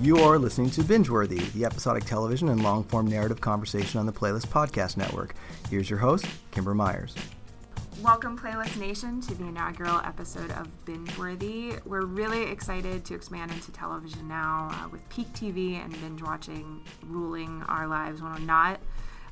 You are listening to Bingeworthy, the episodic television and long form narrative conversation on the Playlist Podcast Network. Here's your host, Kimber Myers. Welcome, Playlist Nation, to the inaugural episode of Bingeworthy. We're really excited to expand into television now uh, with peak TV and binge watching ruling our lives when we're not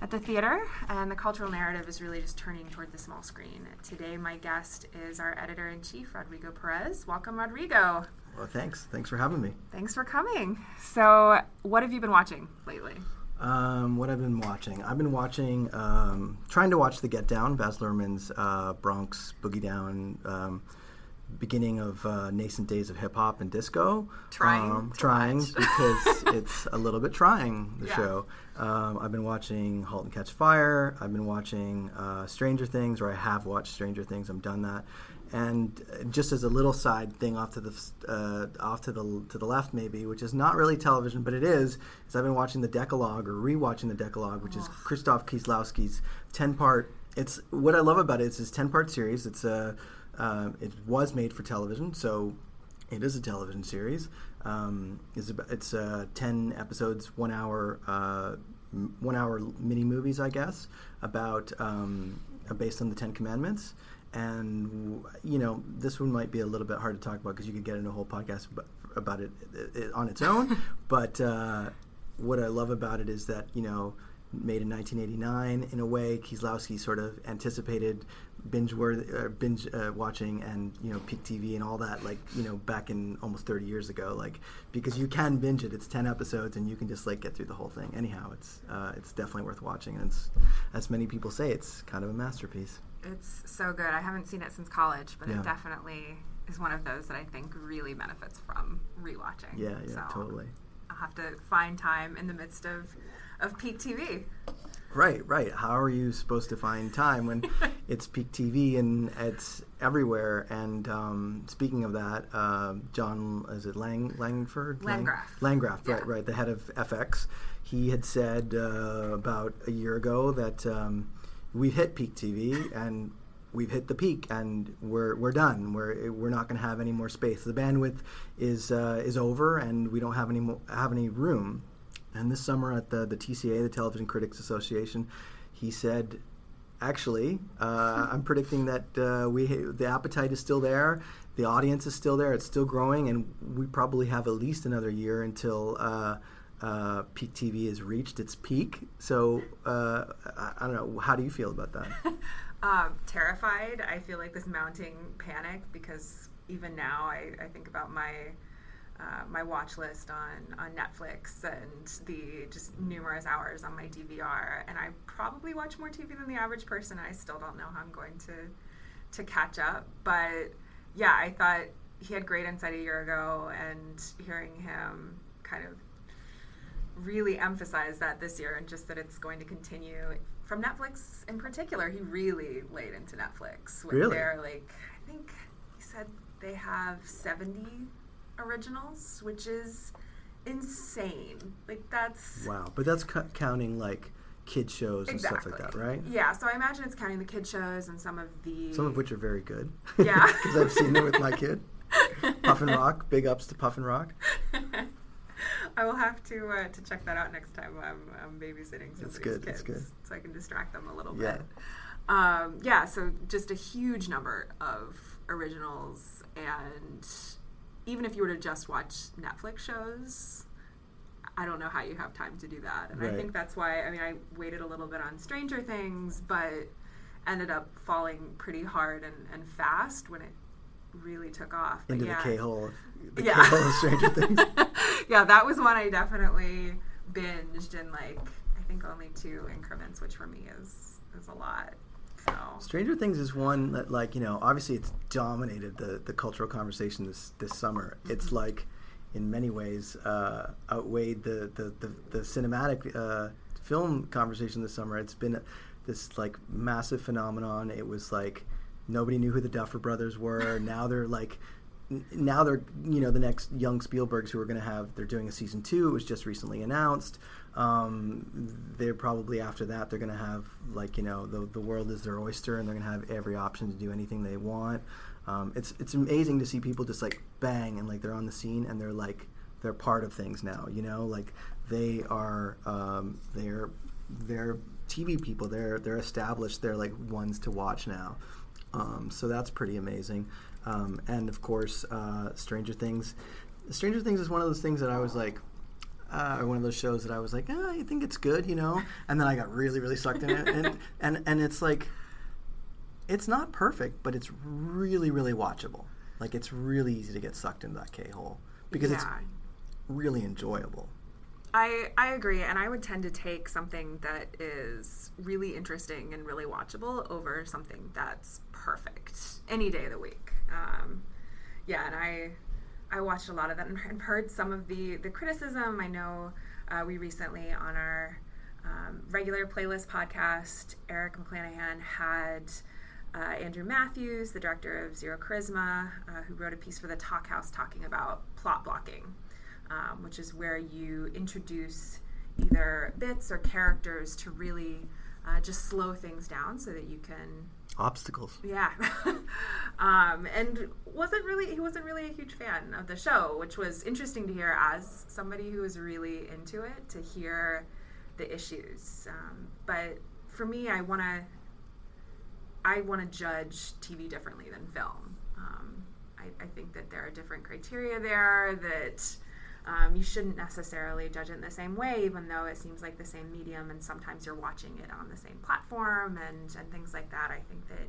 at the theater. And the cultural narrative is really just turning toward the small screen. Today, my guest is our editor in chief, Rodrigo Perez. Welcome, Rodrigo. Well, thanks. Thanks for having me. Thanks for coming. So, what have you been watching lately? Um, what I've been watching, I've been watching, um, trying to watch The Get Down, Baz Luhrmann's uh, Bronx Boogie Down, um, beginning of uh, nascent days of hip hop and disco. Trying um, trying because it's a little bit trying. The Yeah. show. Um, I've been watching *Halt and Catch Fire*. I've been watching uh, *Stranger Things*, or I have watched *Stranger Things*. I've done that. And uh, just as a little side thing off to the uh, off to the to the left, maybe, which is not really television, but it is, is I've been watching the Decalogue or rewatching the Decalogue, which is Christoph Kieslowski's ten part. It's what I love about it is his ten part series. It's a uh, it was made for television, so it is a television series. Um, it's about, it's uh, ten episodes, one hour, uh, m- one hour mini movies, I guess, about um, uh, based on the Ten Commandments. And you know, this one might be a little bit hard to talk about because you could get into a whole podcast about, it, on its own. but uh, what I love about it is that you know made in 1989 in a way Kieslowski sort of anticipated binge uh, binge uh, watching and you know peak TV and all that like you know back in almost 30 years ago like because you can binge it. It's 10 episodes and you can just like get through the whole thing. Anyhow it's uh, it's definitely worth watching and it's as many people say it's kind of a masterpiece It's so good. I haven't seen it since college, but Yeah. it definitely is one of those that I think really benefits from rewatching. yeah yeah So totally I'll have to find time in the midst of, of peak TV. Right, right. How are you supposed to find time when it's peak TV and it's everywhere? And um, speaking of that, uh, John, is it Lang Langford? Lang- Landgraf. Landgraf, Yeah. right, right. The head of FX. He had said uh, about a year ago that um, we've hit peak TV and we've hit the peak and we're we're done. We're we're not going to have any more space. The bandwidth is uh, is over and we don't have any more, have any room. And this summer at the, the TCA, the Television Critics Association, he said, actually, uh, I'm predicting that uh, we the appetite is still there, the audience is still there, it's still growing, and we probably have at least another year until uh, peak TV has reached its peak. So uh, I, I don't know. How do you feel about that? Um, terrified. I feel like this mounting panic because even now I, I think about my uh, my watch list on, on Netflix and the just numerous hours on my DVR, and I probably watch more TV than the average person. I still don't know how I'm going to to catch up, but yeah, I thought he had great insight a year ago, and hearing him kind of really emphasize that this year and just that it's going to continue from Netflix in particular. He really laid into Netflix with Really? their like I think he said they have 70 originals, which is insane. Like that's wow, but that's cu- counting like kid shows and exactly stuff like that, right? Yeah, so I imagine it's counting the kid shows and some of the Some of which are very good. Yeah. because I've seen them with my kid. Puffin Rock, big ups to Puffin Rock. I will have to uh, to check that out next time I'm, I'm babysitting somebody's good, kids, that's good. so I can distract them a little Yeah. bit. Um, yeah, so just a huge number of originals, and even if you were to just watch Netflix shows, I don't know how you have time to do that. And I think that's why. I mean, I waited a little bit on Stranger Things, but ended up falling pretty hard and, and fast when it really took off. But Into yeah. the K hole, the Yeah. Hole of Stranger Things. yeah, that was one I definitely binged in like I think only two increments, which for me is is a lot. So Stranger Things is one that, like, you know, obviously it's dominated the, the cultural conversation this this summer. Mm-hmm. It's like, in many ways, uh, outweighed the the the, the cinematic uh, film conversation this summer. It's been this like massive phenomenon. It was like nobody knew who the Duffer Brothers were. now they're like now they're you know the next young Spielbergs who are going to have they're doing a season two. It was just recently announced. Um, they're probably after that they're going to have like you know the the world is their oyster and they're going to have every option to do anything they want. Um, it's it's amazing to see people just like bang and like they're on the scene and they're like they're part of things now. You know like they are um, they're they're TV people. They're they're established. They're like ones to watch now. Um, so that's pretty amazing. Um, and of course, uh, Stranger Things. Stranger Things is one of those things that I was like, uh, one of those shows that I was like, oh, I think it's good, you know. And then I got really, really sucked in it, and and and it's like, it's not perfect, but it's really, really watchable. Like it's really easy to get sucked into that K hole because yeah. it's really enjoyable. I, I agree, and I would tend to take something that is really interesting and really watchable over something that's perfect any day of the week. Um, yeah, and I I watched a lot of that and heard some of the the criticism. I know uh, we recently on our um, regular playlist podcast, Eric McClanahan had uh, Andrew Matthews, the director of Zero Charisma, uh, who wrote a piece for the Talkhouse talking about plot blocking um, which is where you introduce either bits or characters to really uh, just slow things down so that you can obstacles. Yeah, um, and wasn't really he wasn't really a huge fan of the show, which was interesting to hear as somebody who was really into it to hear the issues. Um, but for me, I want to I want to judge TV differently than film. Um, I, I, think that there are different criteria there that um, you shouldn't necessarily judge it in the same way, even though it seems like the same medium, and sometimes you're watching it on the same platform and, and things like that. I think that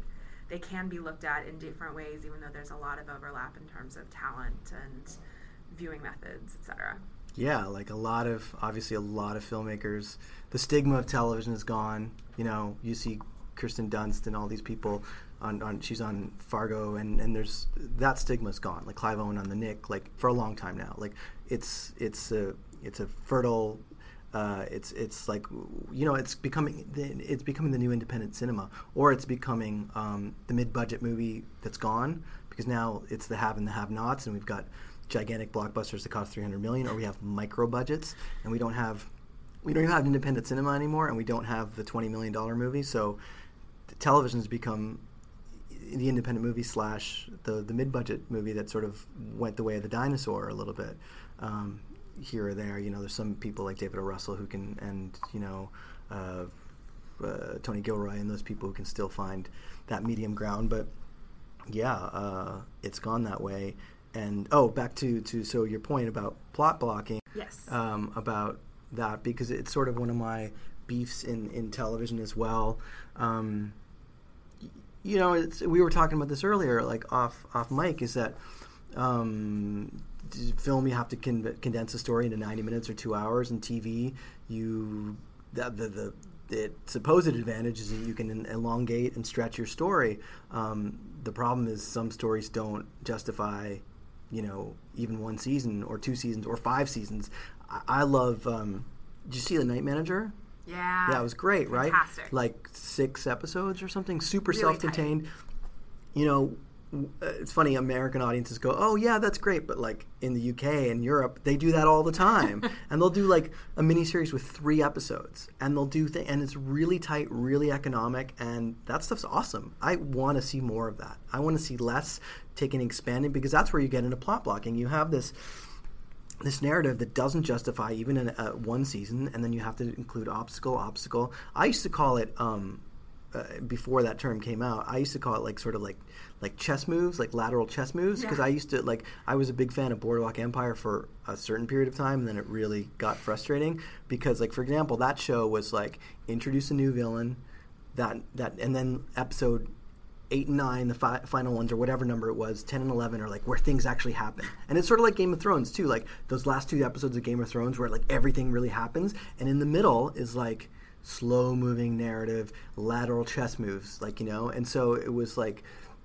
they can be looked at in different ways, even though there's a lot of overlap in terms of talent and viewing methods, etc. Yeah, like a lot of obviously a lot of filmmakers. The stigma of television is gone. You know, you see Kirsten Dunst and all these people on, on she's on Fargo and, and there's that stigma's gone. Like Clive Owen on the Knick, like for a long time now. Like it's it's a it's a fertile uh, it's it's like you know it's becoming it's becoming the new independent cinema, or it's becoming um, the mid-budget movie that's gone because now it's the have and the have-nots, and we've got gigantic blockbusters that cost 300 million, or we have micro budgets, and we don't have we don't even have independent cinema anymore, and we don't have the 20 million dollar movie. So television's become the independent movie slash the the mid budget movie that sort of went the way of the dinosaur a little bit. Um, here or there, you know, there's some people like David O. Russell who can, and you know, uh, uh, Tony Gilroy and those people who can still find that medium ground. But yeah, uh, it's gone that way. And oh, back to to so your point about plot blocking. Yes. Um, about that because it's sort of one of my beefs in in television as well. Um, you know, we were talking about this earlier, like off off mic, is that um, film you have to con- condense a story into 90 minutes or two hours, and TV you the the, the the supposed advantage is that you can elongate and stretch your story. Um, the problem is some stories don't justify, you know, even one season or two seasons or five seasons. I, I love. Um, did you see the Night Manager? Yeah. Yeah, it was great, Fantastic. right? Like six episodes or something, super really self-contained. Tight. You know, uh, it's funny American audiences go, "Oh yeah, that's great," but like in the UK and Europe, they do that all the time, and they'll do like a mini series with three episodes, and they'll do things, and it's really tight, really economic, and that stuff's awesome. I want to see more of that. I want to see less taken expanding because that's where you get into plot blocking. You have this this narrative that doesn't justify even in a, one season, and then you have to include obstacle, obstacle. I used to call it um, uh, before that term came out. I used to call it like sort of like like chess moves, like lateral chess moves, because yeah. I used to like I was a big fan of Boardwalk Empire for a certain period of time, and then it really got frustrating because, like for example, that show was like introduce a new villain, that that, and then episode eight and nine, the fi- final ones, or whatever number it was, ten and eleven, are like where things actually happen, and it's sort of like Game of Thrones too, like those last two episodes of Game of Thrones where like everything really happens, and in the middle is like slow moving narrative, lateral chess moves, like you know. And so it was like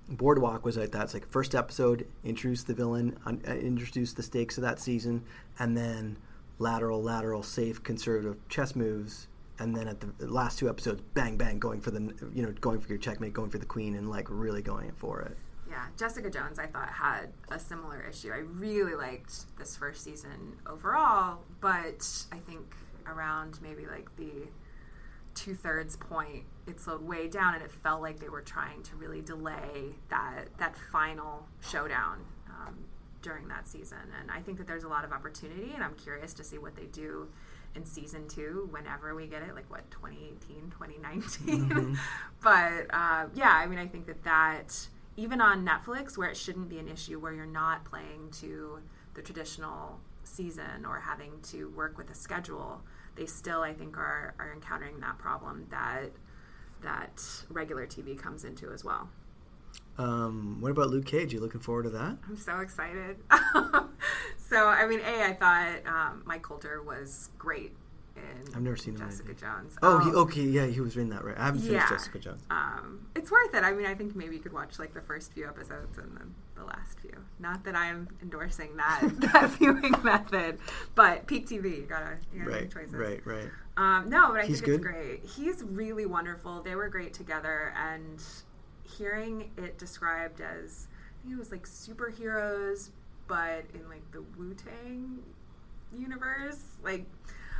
Boardwalk was like that. It's like first episode, introduce the villain, un- uh, introduce the stakes of that season, and then lateral, lateral, safe, conservative chess moves. And then at the last two episodes, bang, bang, going for the, you know, going for your checkmate, going for the queen, and like really going for it. Yeah, Jessica Jones, I thought had a similar issue. I really liked this first season overall, but I think around maybe like the two thirds point, it slowed way down, and it felt like they were trying to really delay that that final showdown um, during that season. And I think that there's a lot of opportunity, and I'm curious to see what they do in season two whenever we get it like what 2018 2019 mm-hmm. but uh, yeah i mean i think that that even on netflix where it shouldn't be an issue where you're not playing to the traditional season or having to work with a schedule they still I think are are encountering that problem that that regular TV comes into as well. Um, what about Luke Cage? You looking forward to that? I'm so excited. so I mean, a I thought um, Mike Colter was great in I've never seen Jessica Jones. Oh, he, um, okay, yeah, he was in that, right? I haven't finished Jessica Jones. Um, it's worth it. I mean, I think maybe you could watch like the first few episodes and then the last few. Not that I am endorsing that that viewing method, but peak TV, you gotta, you gotta right, make choices. Right, right, um, no, but I He's think good? it's great. He's really wonderful. They were great together, and hearing it described as I think it was like superheroes, but in like the Wu Tang universe, like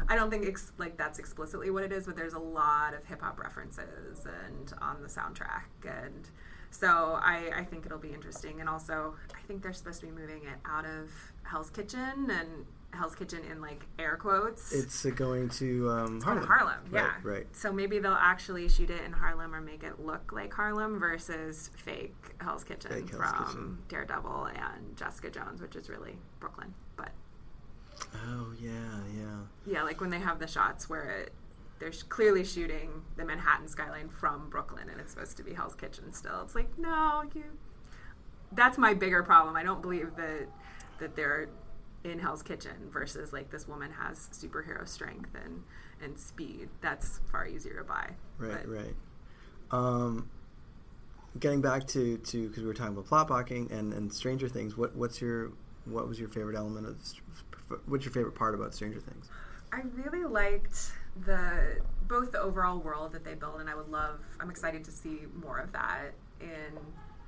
I don't think ex- like that's explicitly what it is, but there's a lot of hip hop references and on the soundtrack, and so I, I think it'll be interesting. And also, I think they're supposed to be moving it out of Hell's Kitchen and Hell's Kitchen in like air quotes. It's uh, going to um, Harlem. Harlem, yeah. Right, right. So maybe they'll actually shoot it in Harlem or make it look like Harlem versus fake Hell's Kitchen fake Hell's from Kitchen. Daredevil and Jessica Jones, which is really Brooklyn. But Oh yeah, yeah. Yeah, like when they have the shots where it they're clearly shooting the Manhattan skyline from Brooklyn and it's supposed to be Hell's Kitchen still. It's like, no, you that's my bigger problem. I don't believe that that they're in Hell's Kitchen versus like this woman has superhero strength and and speed. That's far easier to buy. Right, but, right. Um, getting back to to because we were talking about plot blocking and and Stranger Things. What what's your what was your favorite element of what's your favorite part about Stranger Things? I really liked the both the overall world that they build, and I would love. I'm excited to see more of that in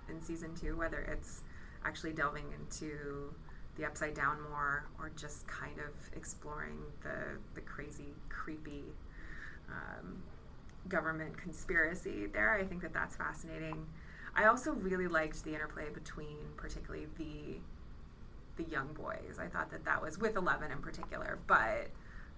in season two. Whether it's actually delving into the upside down more, or just kind of exploring the the crazy, creepy um, government conspiracy there. I think that that's fascinating. I also really liked the interplay between, particularly the the young boys. I thought that that was with Eleven in particular, but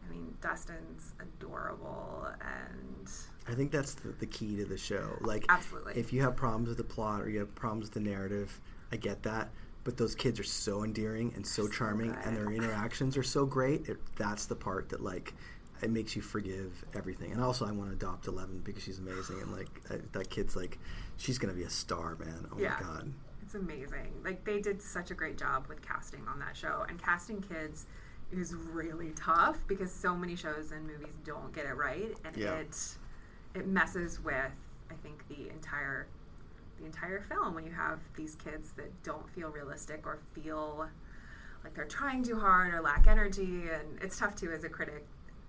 I mean Dustin's adorable and I think that's the, the key to the show. Like absolutely, if you have problems with the plot or you have problems with the narrative, I get that. But those kids are so endearing and so They're charming, so and their interactions are so great. It, that's the part that like it makes you forgive everything. And also, I want to adopt Eleven because she's amazing, and like I, that kid's like, she's gonna be a star, man. Oh yeah. my god. It's amazing. Like they did such a great job with casting on that show, and casting kids is really tough because so many shows and movies don't get it right, and yeah. it it messes with I think the entire the entire film when you have these kids that don't feel realistic or feel like they're trying too hard or lack energy, and it's tough too as a critic.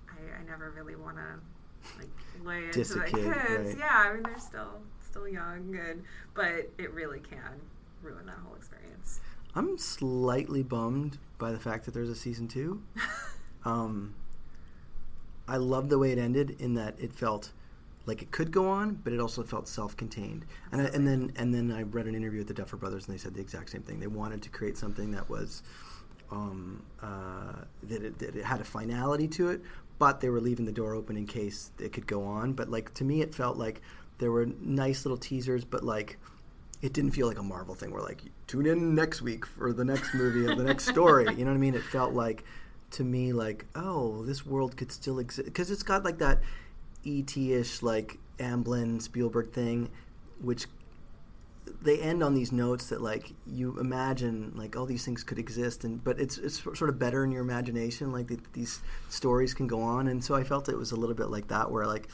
I, I never really want to like lay into the kid, kids. Right. Yeah, I mean they're still still young, and but it really can ruin that whole experience. I'm slightly bummed by the fact that there's a season two. um, I love the way it ended in that it felt like it could go on, but it also felt self-contained. And, I, and then and then I read an interview with the Duffer Brothers, and they said the exact same thing. They wanted to create something that was um, uh, that, it, that, it, had a finality to it, but they were leaving the door open in case it could go on. But like to me, it felt like there were nice little teasers, but like it didn't feel like a Marvel thing where like tune in next week for the next movie or the next story. You know what I mean? It felt like to me like oh this world could still exist because it's got like that ET-ish like Amblin Spielberg thing, which they end on these notes that like you imagine like all these things could exist and but it's it's sort of better in your imagination like the, these stories can go on and so I felt it was a little bit like that where like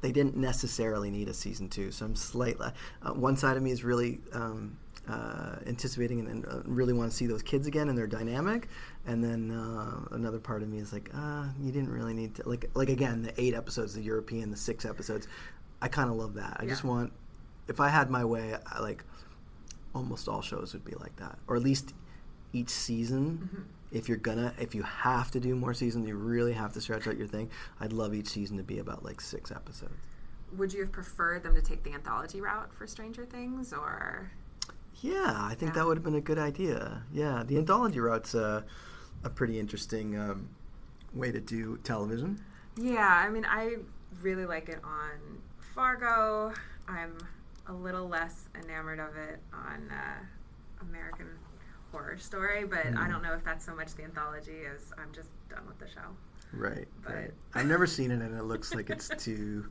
they didn't necessarily need a season two so I'm slightly uh, one side of me is really um, uh, anticipating and, and uh, really want to see those kids again and their dynamic and then uh, another part of me is like ah you didn't really need to like like again the eight episodes the European the six episodes I kind of love that I just want if I had my way, I, like almost all shows would be like that, or at least each season. Mm-hmm. If you're gonna, if you have to do more seasons, you really have to stretch out your thing. I'd love each season to be about like six episodes. Would you have preferred them to take the anthology route for Stranger Things, or Yeah, I think Yeah. that would have been a good idea. Yeah, the anthology route's a, a pretty interesting um, way to do television. Yeah, I mean, I really like it on Fargo. I'm a little less enamored of it on uh, American Horror Story, but I Mm. don't know if that's so much the anthology as I'm just done with the show. Right, But- right. I've never seen it, and it looks like it's too.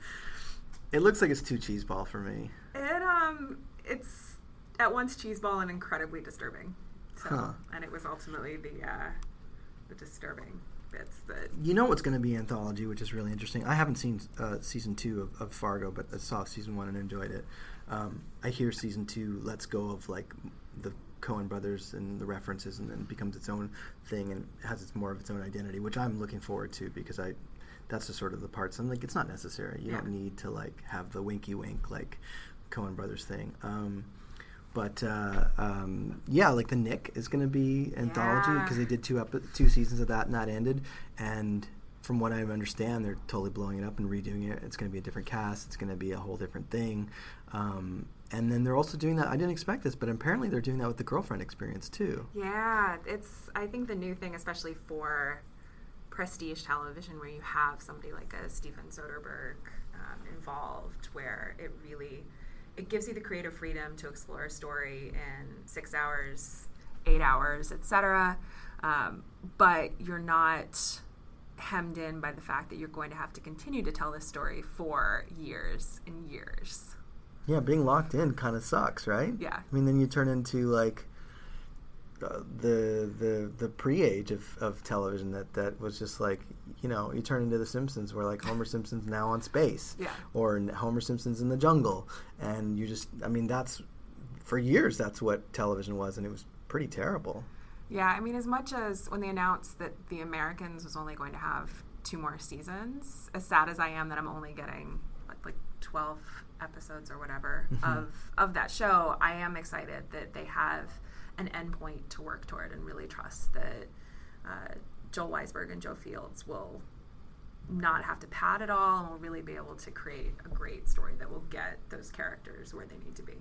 It looks like it's too cheeseball for me. It um, it's at once cheeseball and incredibly disturbing. So, Huh. and it was ultimately the uh, the disturbing bits that You know what's going to be anthology, which is really interesting. I haven't seen uh, season two of, of Fargo, but I saw season one and enjoyed it. Um, I hear season two lets go of like the Coen brothers and the references, and then becomes its own thing and has its more of its own identity, which I'm looking forward to because I that's the sort of the parts I'm like it's not necessary. You Yeah. don't need to like have the winky wink like Coen brothers thing. Um, but uh, um, yeah, like the Knick is going to be anthology Yeah. because they did two epi- two seasons of that and that ended. And from what I understand, they're totally blowing it up and redoing it. It's going to be a different cast. It's going to be a whole different thing. Um, and then they're also doing that. I didn't expect this, but apparently they're doing that with the girlfriend experience too. Yeah, it's I think the new thing, especially for prestige television, where you have somebody like a Steven Soderbergh um, involved, where it really it gives you the creative freedom to explore a story in six hours, eight hours, etc. Um, but you're not hemmed in by the fact that you're going to have to continue to tell this story for years and years. Yeah, being locked in kind of sucks, right? Yeah. I mean, then you turn into like uh, the the the pre-age of, of television that that was just like you know you turn into the Simpsons where like Homer Simpson's now on space, Yeah. or Homer Simpson's in the jungle, and you just I mean that's for years that's what television was, and it was pretty terrible. Yeah, I mean, as much as when they announced that The Americans was only going to have two more seasons, as sad as I am that I'm only getting like, like 12 episodes or whatever of of that show, I am excited that they have an endpoint to work toward and really trust that uh, Joel Weisberg and Joe Fields will not have to pad at all and will really be able to create a great story that will get those characters where they need to be.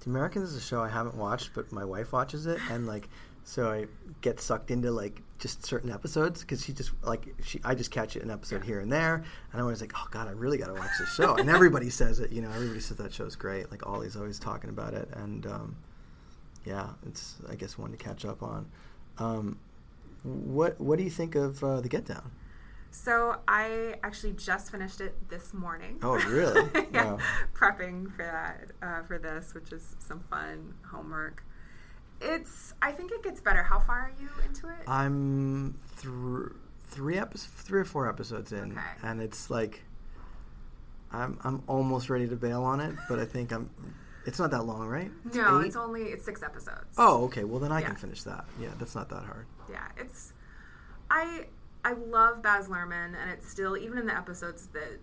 The Americans is a show I haven't watched, but my wife watches it, and like, so I get sucked into like just certain episodes because she just like she I just catch an episode Yeah. here and there, and I'm always like, oh god, I really got to watch this show. And everybody says it, you know, everybody says that show's great. Like Ollie's always talking about it, and um, yeah, it's I guess one to catch up on. Um, what what do you think of uh, the Get Down? So I actually just finished it this morning. Oh, really? yeah, Wow. prepping for that uh, for this, which is some fun homework. It's. I think it gets better. How far are you into it? I'm thr three episodes, three or four episodes in, Okay. and it's like I'm I'm almost ready to bail on it, but I think I'm. It's not that long, right? It's no, eight? it's only it's six episodes. Oh, okay. Well, then I can finish that. Yeah, that's not that hard. yeah. It's. I I love Baz Luhrmann, and it's still even in the episodes that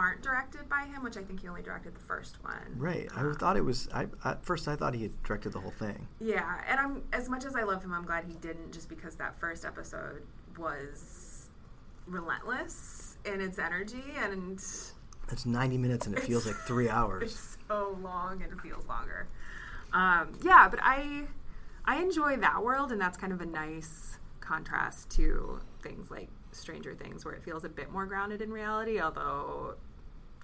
aren't directed by him, which I think he only directed the first one. Right. I Um, thought it was. I at first I thought he had directed the whole thing. Yeah, and I'm as much as I love him, I'm glad he didn't, just because that first episode was relentless in its energy, and It's 90 minutes and it feels like three hours. it's so long and it feels longer. Um, yeah, but I I enjoy that world, and that's kind of a nice contrast to things like Stranger Things, where it feels a bit more grounded in reality. Although,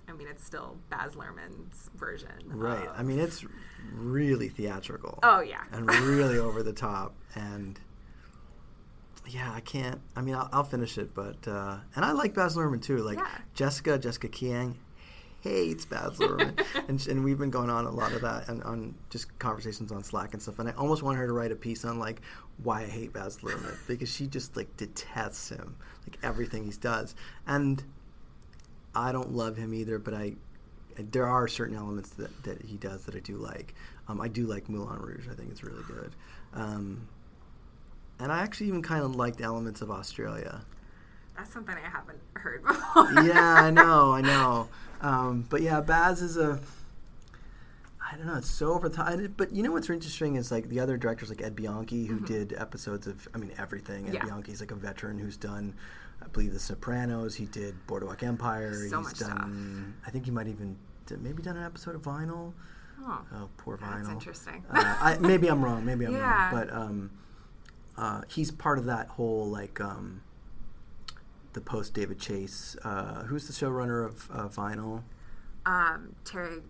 I mean, it's still Baz Luhrmann's version. Right. of- I mean, it's really theatrical. oh yeah, and really over the top and yeah i can't i mean i'll, I'll finish it but uh and i like baz luhrmann too like Yeah. jessica jessica kiang hates Baz Luhrmann, and, and we've been going on a lot of that and on just conversations on Slack and stuff. And I almost want her to write a piece on like why I hate Baz Luhrmann because she just like detests him, like everything he does. And I don't love him either, but I there are certain elements that, that he does that I do like. Um, I do like Moulin Rouge. I think it's really good. Um, and I actually even kind of liked elements of Australia. That's something I haven't heard before. yeah, I know, I know. Um, but yeah, Baz is a. I don't know. It's so over the top. But you know what's interesting is like the other directors, like Ed Bianchi, who mm-hmm. did episodes of, I mean, everything. Ed yeah. Bianchi's like a veteran who's done, I believe, The Sopranos. He did Boardwalk Empire. So He's much done. Stuff. I think he might even did, maybe done an episode of Vinyl. Oh, oh poor Vinyl. That's interesting. uh, I, maybe I'm wrong. Maybe I'm yeah. wrong. But um, uh, he's part of that whole like. Um, the post David Chase. Uh, who's the showrunner of uh, Vinyl? Um, Terry.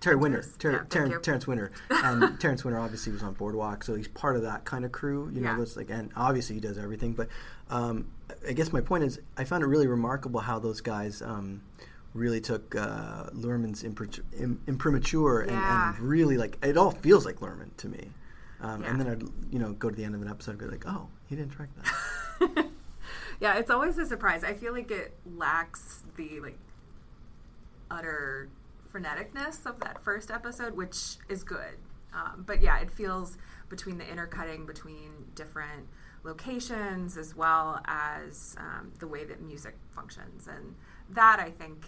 Terry Winter, Terry, yeah, Terence, Terence Winter, and Terence Winter obviously was on Boardwalk, so he's part of that kind of crew. You know, yeah. that's like, and obviously he does everything. But um, I guess my point is, I found it really remarkable how those guys um, really took uh, Luhrmann's impr- Im- imprimatur and, yeah. and, really like it all feels like Luhrmann to me. Um, yeah. And then I'd you know go to the end of an episode and go like, oh, he didn't direct that. yeah, it's always a surprise. I feel like it lacks the like utter freneticness of that first episode, which is good. Um, but yeah, it feels between the intercutting between different locations as well as um, the way that music functions, and that I think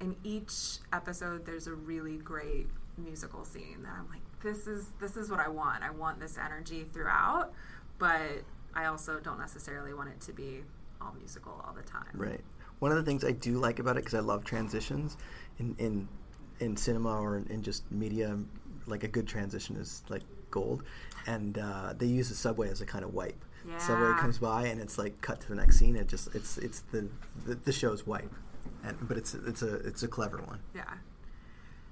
in each episode there's a really great musical scene that I'm like, this is this is what I want. I want this energy throughout, but I also don't necessarily want it to be all musical all the time. Right. One of the things I do like about it because I love transitions in in in cinema or in just media, like a good transition is like gold, and uh, they use the subway as a kind of wipe. Yeah. Subway comes by and it's like cut to the next scene. It just it's it's the the, the show's wipe, and but it's it's a it's a clever one. Yeah.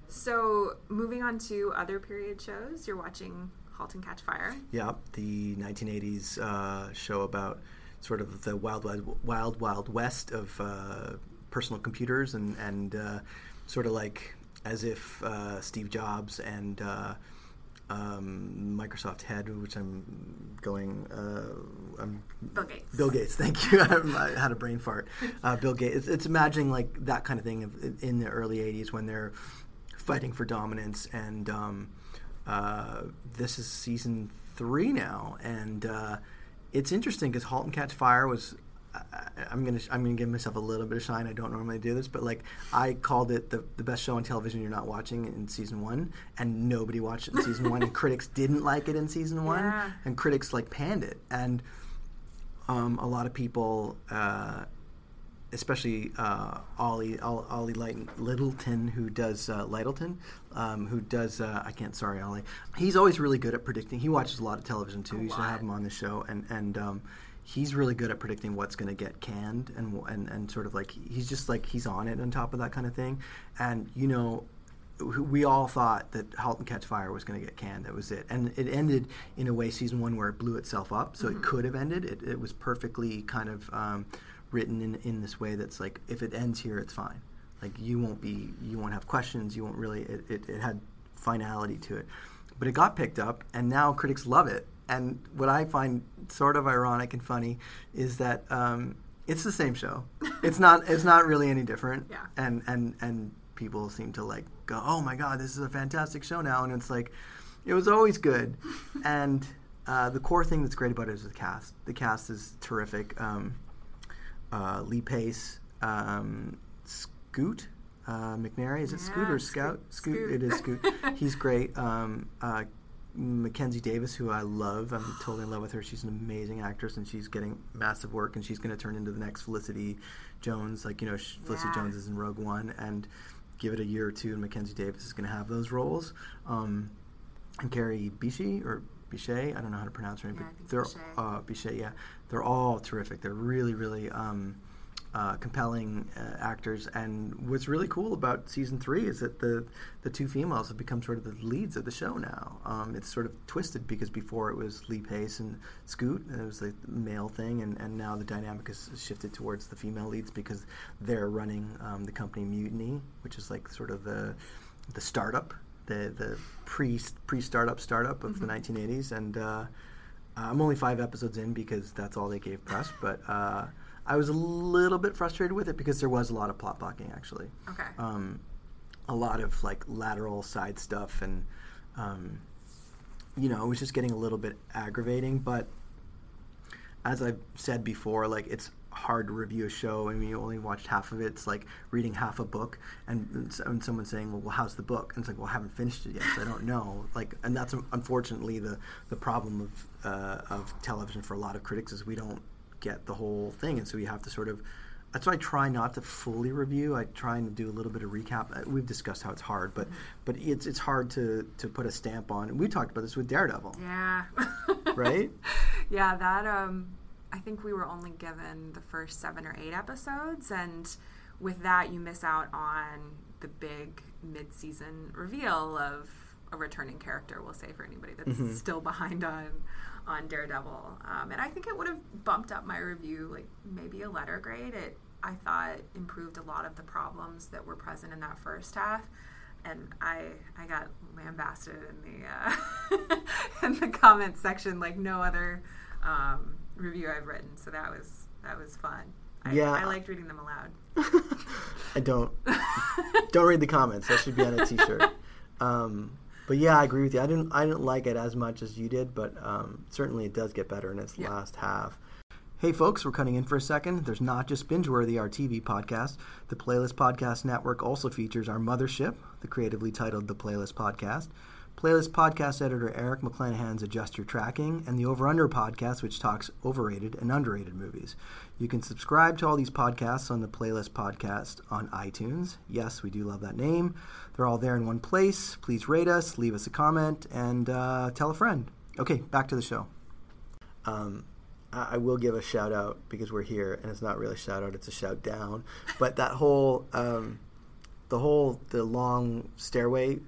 So moving on to other period shows, you're watching *Halt and Catch Fire*. Yeah, the 1980s uh, show about sort of the wild, wild, wild, wild west of uh, personal computers and and uh, sort of like as if uh, Steve Jobs and uh, um, Microsoft head, which I'm going, uh, I'm Bill Gates. Bill Gates, thank you. I had a brain fart. Uh, Bill Gates. It's, it's, imagining like that kind of thing of, in the early '80s when they're fighting for dominance, and um, uh, this is season three now, and it's interesting because *Halt and Catch Fire* was. I'm gonna I'm gonna give myself a little bit of shine. I don't normally do this, but like I called it the, the best show on television you're not watching in season one, and nobody watched it in season one, and critics didn't like it in season one, Yeah. and critics like panned it, and um, a lot of people, uh, especially uh, Ollie Ollie Lighton, Lyttelton, who does uh, Lyttelton, um, who does uh, I can't sorry Ollie. He's always really good at predicting. He watches a lot of television too. A you should have him on the show, and and um, he's really good at predicting what's going to get canned, and and and sort of like he's just like he's on it on top of that kind of thing, and you know. We all thought that *Halt and Catch Fire* was going to get canned. That was it, and it ended in a way, season one, where it blew itself up. So it could have ended. It, it was perfectly kind of um, written in, in this way that's like if it ends here it's fine like you won't be you won't have questions you won't really it, it, it had finality to it but it got picked up and now critics love it and what i find sort of ironic and funny is that um, it's the same show it's not it's not really any different Yeah. and and and people seem to like go oh my god this is a fantastic show now and it's like it was always good and uh, the core thing that's great about it is the cast the cast is terrific um, uh, Lee Pace, um, Scoot uh, McNairy. Is it Scoot or Scout? Scoot. Scoot. It is Scoot. He's great. Um, uh, Mackenzie Davis, who I love. I'm totally in love with her. She's an amazing actress, and she's getting massive work, and she's going to turn into the next Felicity Jones. Like you know, Felicity Yeah. Jones is in Rogue One, and give it a year or two, and Mackenzie Davis is going to have those roles. Um, and Kerry Bichet or Bichet, I don't know how to pronounce her name, Yeah, but they're Bichet. uh, Bichet, yeah, they're all terrific. They're really, really um, uh, compelling uh, actors. And what's really cool about season three is that the the two females have become sort of the leads of the show now. Um, it's sort of twisted because before it was Lee Pace and Scoot, and it was the male thing, and, and now the dynamic has shifted towards the female leads because they're running um, the company Mutiny, which is like sort of the the startup, the the pre pre startup startup of Mm-hmm. the 1980s, and. Uh, I'm only five episodes in because that's all they gave press, but uh, I was a little bit frustrated with it because there was a lot of plot blocking actually. Okay. Um, a lot of like lateral side stuff, and um, you know, it was just getting a little bit aggravating. But as I've said before, like it's hard to review a show. I mean, you only watched half of it. It's like reading half a book, and, and, and someone saying, "Well, well, how's the book?" And it's like, "Well, I haven't finished it yet, so I don't know." Like, and that's unfortunately the the problem of uh, of television for a lot of critics is we don't get the whole thing, and so you have to sort of. That's why I try not to fully review. I try and do a little bit of recap. Uh, We've discussed how it's hard, but but it's it's hard to to put a stamp on. And we talked about this with Daredevil, yeah. right? yeah, that um I think we were only given the first 7 or 8 episodes and with that you miss out on the big mid-season reveal of a returning character, we'll say for anybody that's still behind on on Daredevil. Um, and I think it would have bumped up my review like maybe a letter grade. It I thought improved a lot of the problems that were present in that first half and I I got lambasted in the uh, in the comments section like no other um, review I've written. So that was that was fun. I, Yeah. I liked reading them aloud. I don't don't read the comments. That should be on a T-shirt. Um, but yeah, I agree with you. I didn't I didn't like it as much as you did, but um, certainly it does get better in its Yeah. last half. Hey folks, we're cutting in for a second. There's not just Bingeworthy, our TV podcast. The Playlist Podcast Network also features our mothership, the creatively titled The Playlist Podcast. Playlist podcast editor Eric McClanahan's Adjust Your Tracking, and the Over Under podcast, which talks overrated and underrated movies. You can subscribe to all these podcasts on the Playlist Podcast on iTunes. Yes, we do love that name. They're all there in one place. Please rate us, leave us a comment, and uh, tell a friend. Okay, back to the show. Um, I I will give a shout out because we're here, and it's not really a shout out; it's a shout down. But that whole, um, the whole, the long stairway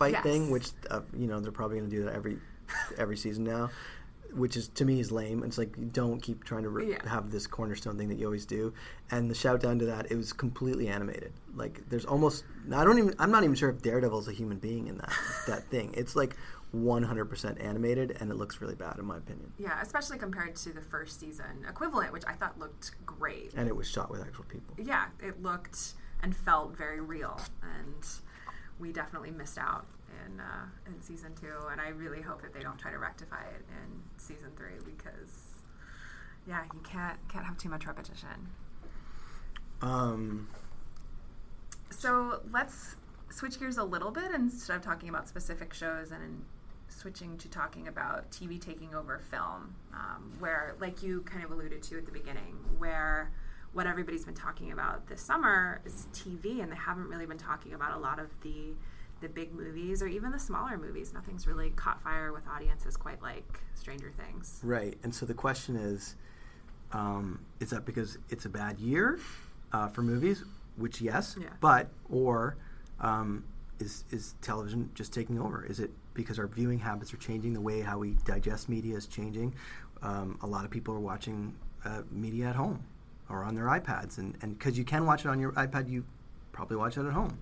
fight Yes. thing, which uh, you know they're probably going to do that every every season now, which is to me is lame. It's like don't keep trying to re- Yeah. have this cornerstone thing that you always do. And the shout down to that, it was completely animated. Like there's almost I don't even I'm not even sure if Daredevil's a human being in that that thing. It's like 100% animated, and it looks really bad in my opinion. Yeah, especially compared to the first season equivalent, which I thought looked great. And it was shot with actual people. yeah, it looked and felt very real, and we definitely missed out in uh, in season two. And I really hope that they don't try to rectify it in season three because, yeah, you can't can't have too much repetition. Um, So let's switch gears a little bit instead of talking about specific shows and switching to talking about TV taking over film, um, where, like you kind of alluded to at the beginning, where what everybody's been talking about this summer is TV, and they haven't really been talking about a lot of the the big movies or even the smaller movies. Nothing's really caught fire with audiences quite like Stranger Things. right. And so the question is, um, is that because it's a bad year uh, for movies? Which yes, Yeah. but or um, is is television just taking over? Is it because our viewing habits are changing? The way how we digest media is changing. Um, a lot of people are watching uh, media at home or on their iPads, and because you can watch it on your iPad, you probably watch it at home.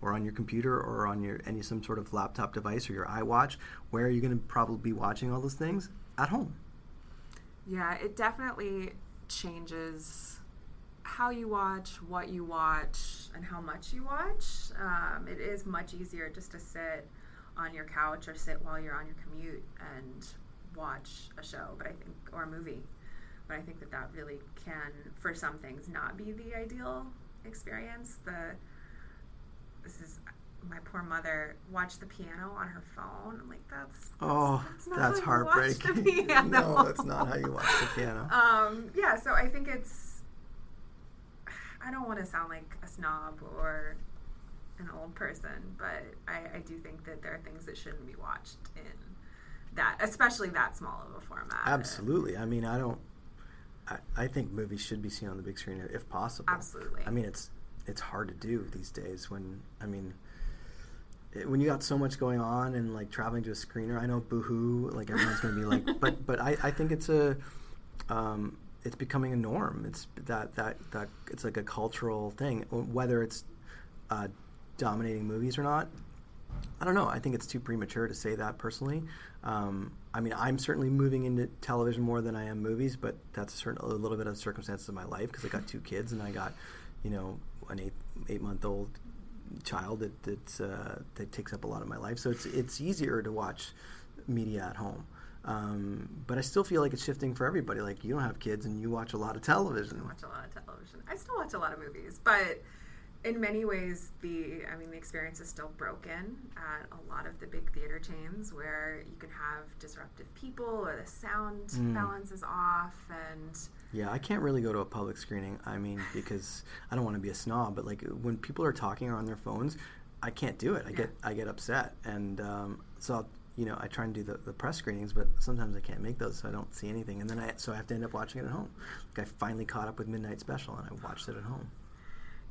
Or on your computer, or on your any some sort of laptop device, or your iWatch. Where are you going to probably be watching all those things? At home. Yeah, it definitely changes how you watch, what you watch, and how much you watch. Um, it is much easier just to sit on your couch or sit while you're on your commute and watch a show, but I think or a movie. But I think that that really can, for some things, not be the ideal experience. The this is my poor mother watched the piano on her phone. I'm like, that's, that's Oh, that's how you watch the heartbreaking. no, that's not how you watch the piano. Um, yeah, so I think it's. I don't want to sound like a snob or an old person, but I, I do think that there are things that shouldn't be watched in that, especially that small of a format. Absolutely. I mean, I don't. I, I think movies should be seen on the big screen if possible. Absolutely. I mean, it's it's hard to do these days when I mean. It, when you got so much going on and like traveling to a screener, I know boohoo, like everyone's gonna be like, but but I, I think it's a, um, it's becoming a norm. It's that that that it's like a cultural thing. Whether it's uh, dominating movies or not, I don't know. I think it's too premature to say that personally. Um, I mean, I'm certainly moving into television more than I am movies, but that's a, certain, a little bit of circumstances of my life because I got two kids and I got, you know, an eight eight month old child that that's, uh, that takes up a lot of my life. So it's it's easier to watch media at home. Um, but I still feel like it's shifting for everybody. Like you don't have kids and you watch a lot of television. I watch a lot of television. I still watch a lot of movies, but in many ways, the I mean, the experience is still broken at a lot of the big theater chains where you can have disruptive people or the sound mm. balance is off and. Yeah, I can't really go to a public screening. I mean, because I don't want to be a snob, but like when people are talking on their phones, I can't do it. I yeah. get I get upset, and um, so I'll, you know I try and do the, the press screenings, but sometimes I can't make those, so I don't see anything, and then I so I have to end up watching it at home. Like I finally caught up with Midnight Special, and I watched it at home.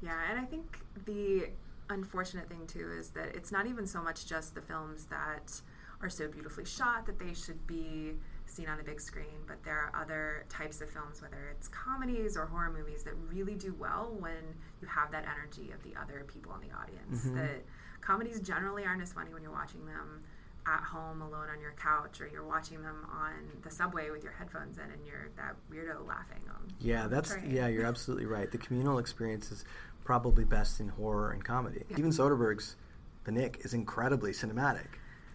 Yeah, and I think the unfortunate thing too is that it's not even so much just the films that are so beautifully shot that they should be seen on the big screen, but there are other types of films, whether it's comedies or horror movies, that really do well when you have that energy of the other people in the audience. Mm-hmm. That comedies generally aren't as funny when you're watching them at home alone on your couch or you're watching them on the subway with your headphones in and you're that weirdo laughing on yeah that's yeah you're absolutely right the communal experience is probably best in horror and comedy yeah. Steven Soderbergh's The Knick is incredibly cinematic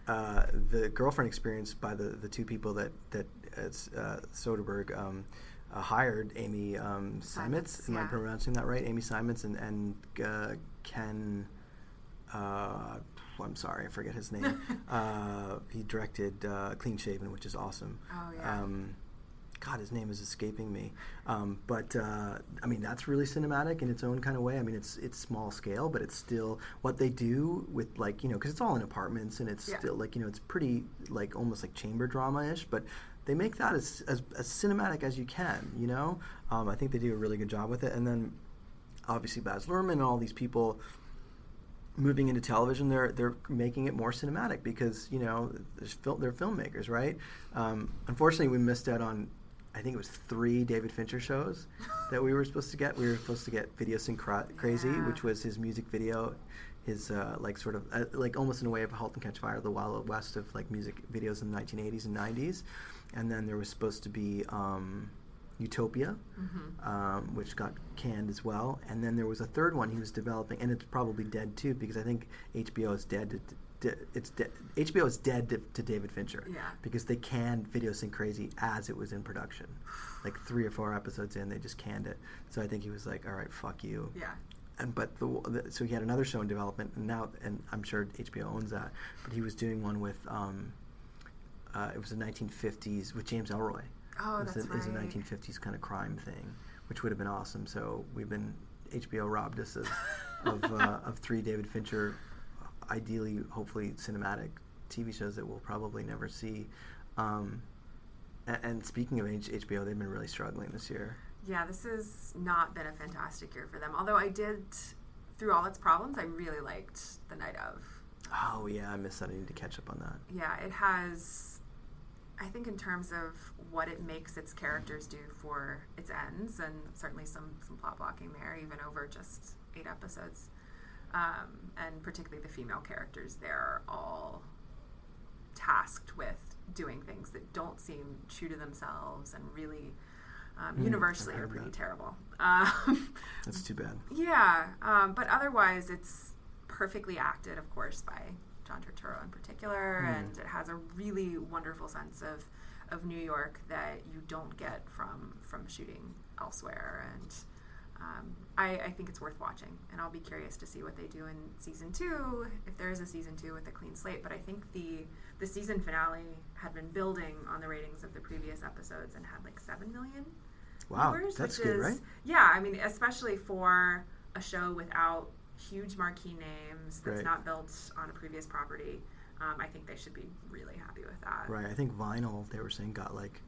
uh, the girlfriend experience by the, the two people that that uh, Soderbergh um, uh, hired Amy um, Seimetz. Am yeah. I pronouncing that right? Amy simons and and uh, Ken. Uh, I'm sorry, I forget his name. uh, he directed uh, Clean Shaven, which is awesome. Oh yeah. Um, God, his name is escaping me. Um, but uh, I mean, that's really cinematic in its own kind of way. I mean, it's it's small scale, but it's still what they do with like you know because it's all in apartments and it's yeah. still like you know it's pretty like almost like chamber drama ish, but they make that as, as, as cinematic as you can. You know, um, I think they do a really good job with it. And then obviously Baz Luhrmann and all these people moving into television, they're they're making it more cinematic because you know fil- they're filmmakers, right? Um, unfortunately, we missed out on. I think it was three David Fincher shows that we were supposed to get. We were supposed to get Video Synchronicity, yeah. which was his music video, his uh, like sort of uh, like almost in a way of *Halt and Catch Fire*, the Wild West of like music videos in the 1980s and 90s. And then there was supposed to be. Um, Utopia, mm-hmm. um, which got canned as well. And then there was a third one he was developing, and it's probably dead too because I think HBO is dead. To, it's de- HBO is dead to, to, David Fincher. Yeah. Because they canned Video Synchronicity as it was in production, like three or four episodes in, they just canned it. So I think he was like, "All right, fuck you." Yeah. And but the, the so he had another show in development, and now and I'm sure HBO owns that. But he was doing one with um, uh, it was the 1950s with James Ellroy. Oh, that's a, right. a 1950s kind of crime thing, which would have been awesome. So we've been HBO robbed us of of, uh, of three David Fincher, ideally, hopefully cinematic TV shows that we'll probably never see. Um, and, and, speaking of H- HBO, they've been really struggling this year. Yeah, this has not been a fantastic year for them. Although I did, through all its problems, I really liked The Night of. Oh yeah, I missed that. I need to catch up on that. Yeah, it has I think in terms of what it makes its characters do for its ends, and certainly some some plot blocking there, even over just eight episodes, um, and particularly the female characters, they're all tasked with doing things that don't seem true to themselves and really um, mm, universally are pretty that. terrible. Um, That's too bad. Yeah, um, but otherwise, it's perfectly acted, of course, by John Turturro in particular, mm. and it has a really wonderful sense of of New York that you don't get from from shooting elsewhere. And um, I, I, think it's worth watching, and I'll be curious to see what they do in season two, if there is a season two with a clean slate. But I think the the season finale had been building on the ratings of the previous episodes and had like seven million. Wow, viewers, that's good, is, right? Yeah, I mean, especially for a show without huge marquee names that's right. not built on a previous property. Um, I think they should be really happy with that. Right. I think Vinyl they were saying got like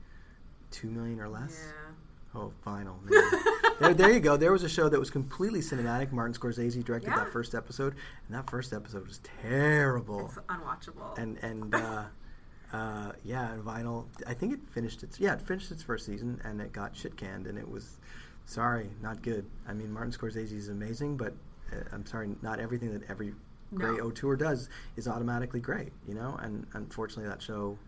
two million or less. Yeah. Oh, Vinyl. there, there you go. There was a show that was completely cinematic. Martin Scorsese directed Yeah. that first episode, and that first episode was terrible. It's unwatchable. and and uh, uh, yeah, and Vinyl. I think it finished its yeah, it finished its first season, and it got shit canned, and it was sorry, not good. I mean, Martin Scorsese is amazing, but I'm sorry, not everything that every great No. auteur does is automatically great, you know. And unfortunately, that show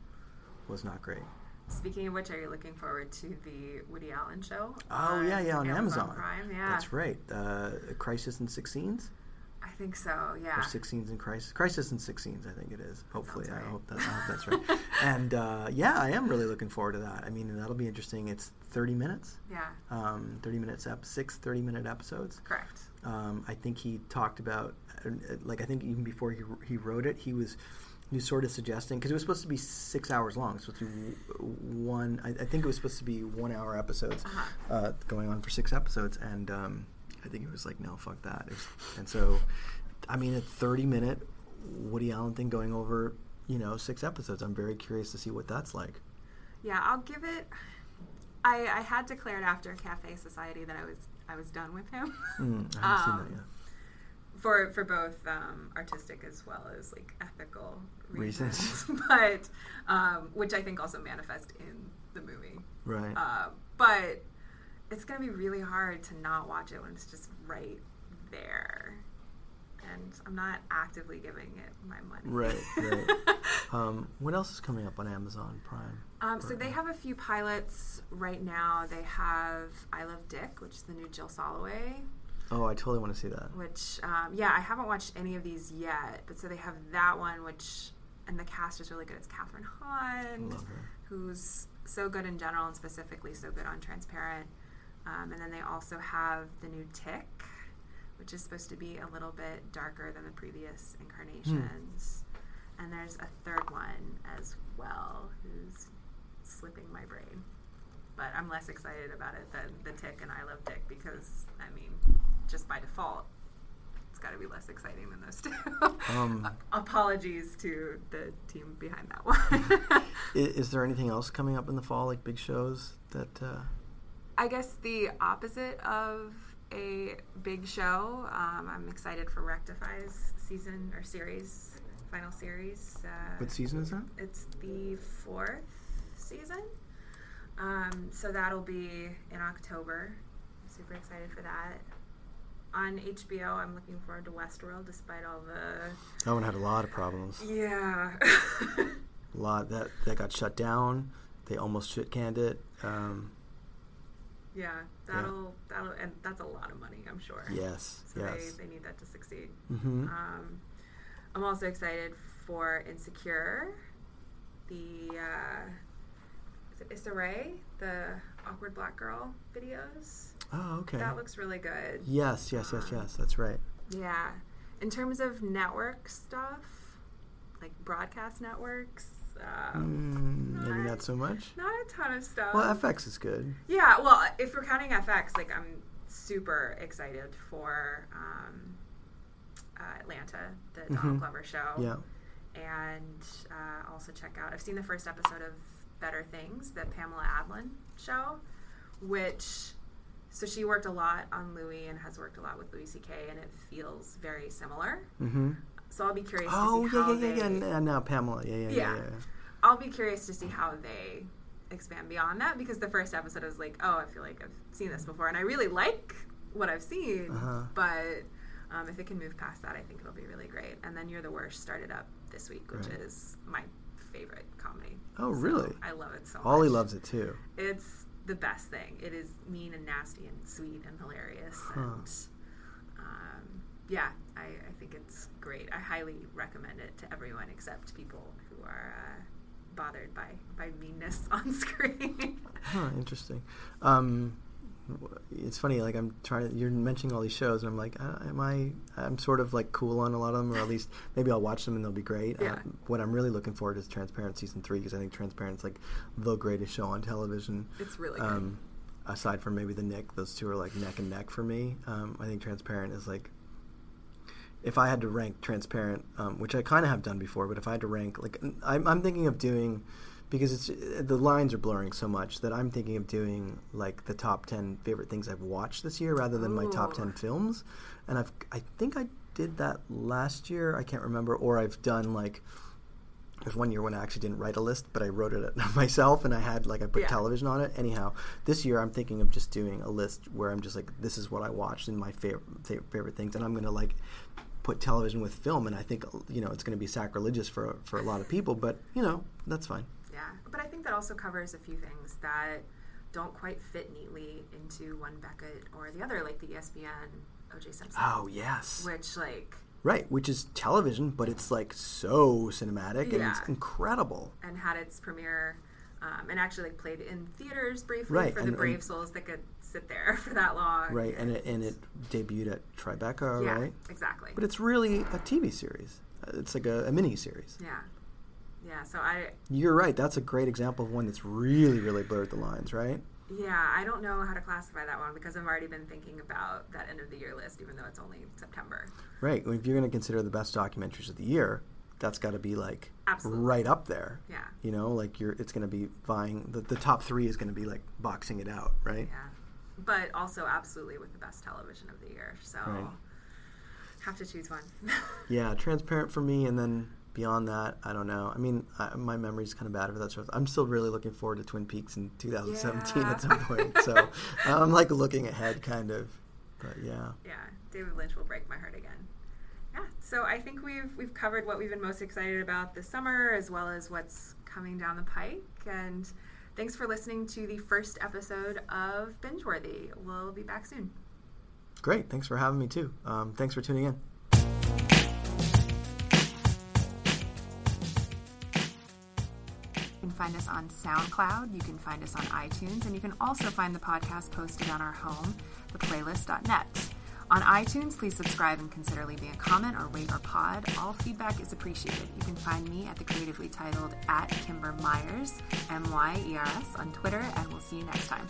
was not great. Speaking of which, are you looking forward to the Woody Allen show? Oh yeah, yeah, on Amazon. Prime. Yeah, That's right. Uh, Crisis in Six Scenes. I think so. Yeah. or six scenes in crisis crisis in six scenes i think it is hopefully sounds i hope that I hope that's right and uh, yeah i am really looking forward to that i mean that'll be interesting it's 30 minutes Yeah. um, 30 minutes ep- six 30 minute episodes Correct. Um, i think he talked about uh, like i think even before he, he wrote it he was he was sort of suggesting because it was supposed to be six hours long. It's supposed to be one. I, I think it was supposed to be one hour episodes, Uh-huh. uh, going on for six episodes, and um, I think it was like, no, fuck that. Was- and so, I mean, a thirty minute Woody Allen thing going over, you know, six episodes. I'm very curious to see what that's like. Yeah, I'll give it. I, I had declared after Cafe Society that I was I was done with him. Mm, I haven't seen Um, that yet. for for both um, artistic as well as like ethical reasons, Reasons. but um, which I think also manifest in the movie. Right. Uh, but it's gonna be really hard to not watch it when it's just right there, and I'm not actively giving it my money. Right, right. um, what else is coming up on Amazon Prime? Um, so they have a few pilots right now. They have I Love Dick, which is the new Jill Soloway. Oh, I totally want to see that. Which, um, yeah, I haven't watched any of these yet, but so they have that one, which, and the cast is really good. It's Kathryn Hahn, who's so good in general and specifically so good on Transparent. Um, and then they also have the new Tick, which is supposed to be a little bit darker than the previous incarnations. And there's a third one as well, who's slipping my brain. But I'm less excited about it than the Tick and I Love Dick because, I mean, just by default, it's got to be less exciting than those two. Um, Apologies to the team behind that one. I- Is, there anything else coming up in the fall, like big shows that? Uh, I guess the opposite of a big show. Um, I'm excited for Rectify's season or series, final series. Uh, what season is that? It's the fourth season. Um, so that'll be in October. I'm super excited for that. On HBO, I'm looking forward to Westworld, despite all the That one had a lot of problems. yeah. A lot that that got shut down. They almost shit canned it. Um, yeah, that'll that'll and that's a lot of money, I'm sure. yes, So yes. they, they need that to succeed. hmm Um, I'm also excited for Insecure, the uh, Issa Rae, the awkward black girl videos. oh, okay. That looks really good. yes, yes, yes, yes. That's right. Yeah. In terms of network stuff, like broadcast networks, um, Mm, maybe not so much. not a ton of stuff. Well, FX is good. Yeah, well, if we're counting FX, like I'm super excited for um, uh, Atlanta, the Donald Mhm. Glover show. Yeah. And uh, also check out, I've seen the first episode of Better Things, the Pamela Adlon show, which, so she worked a lot on Louie and has worked a lot with Louis C.K., and it feels very similar. Mm-hmm. So I'll be curious Oh to see yeah, how yeah, yeah, they, yeah. Now Pamela. Yeah, yeah, yeah. Yeah. yeah, yeah. I'll be curious to see how they expand beyond that because the first episode I was like, oh, I feel like I've seen this before, and I really like what I've seen, Uh-huh. but um, if it can move past that, I think it'll be really great. And then You're the Worst started up this week, which Right. is my favorite comedy. Oh, So really? I love it so much. Ollie loves it too. It's the best thing. It is mean and nasty and sweet and hilarious. Huh. And um, yeah, I, I think it's great. I highly recommend it to everyone except people who are uh, bothered by, by meanness on screen. Huh, interesting. Um, it's funny. Like I'm trying. to You're mentioning all these shows, and I'm like, uh, am I? I'm sort of like cool on a lot of them, or at least maybe I'll watch them and they'll be great. Yeah. Uh, what I'm really looking forward to is Transparent season three because I think Transparent's like the greatest show on television. it's really good. Um, aside from maybe the Knick, those two are like neck and neck for me. Um, I think Transparent is like. If I had to rank Transparent, um, which I kind of have done before, but if I had to rank, like I'm, I'm thinking of doing because it's the lines are blurring so much that I'm thinking of doing like the top ten favorite things I've watched this year rather than my top ten films. And I've I think I did that last year. I can't remember, or I've done like. There's one year when I actually didn't write a list, but I wrote it myself, and I had like I put Yeah. television on it. Anyhow, this year I'm thinking of just doing a list where I'm just like, this is what I watched and my favorite favorite things, and I'm gonna like put television with film, and I think you know it's gonna be sacrilegious for for a lot of people, but you know that's fine. Yeah, but I think that also covers a few things that don't quite fit neatly into one bucket or the other, like the ESPN OJ Simpson. Oh yes, Which, like, right, which is television, but it's like so cinematic and it's incredible. and had its premiere um, and actually like played in theaters briefly Right, for and- the brave souls that could sit there for that long. Right, and it and it debuted at Tribeca, yeah, right? exactly. But it's really a TV series. It's like a, a mini series. yeah, yeah. So I, You're right. That's a great example of one that's really, really blurred the lines, right? yeah, I don't know how to classify that one because I've already been thinking about that end of the year list, even though it's only September. Right. If you're going to consider the best documentaries of the year, that's got to be like Absolutely. right up there. Yeah. You know, like you're. It's going to be vying. The, the top three is going to be like boxing it out, right? Yeah, but also absolutely with the best television of the year. So Right. have to choose one. Yeah, transparent for me, and then beyond that, I don't know. I mean, I, my memory's kind of bad for that sort of. I'm still really looking forward to Twin Peaks in 2017 Yeah. at some point. So I'm like looking ahead, kind of. But yeah. yeah, David Lynch will break my heart again. Yeah, so I think we've we've covered what we've been most excited about this summer, as well as what's coming down the pike. And thanks for listening to the first episode of Bingeworthy. We'll be back soon. Great. Thanks for having me too. Um, thanks for tuning in. Find us on SoundCloud, you can find us on iTunes, and you can also find the podcast posted on our home, theplaylist.net. On iTunes, please subscribe and consider leaving a comment or rate our pod. All feedback is appreciated. You can find me at the creatively titled at Kimber Myers, M Y E R S, on Twitter, and we'll see you next time.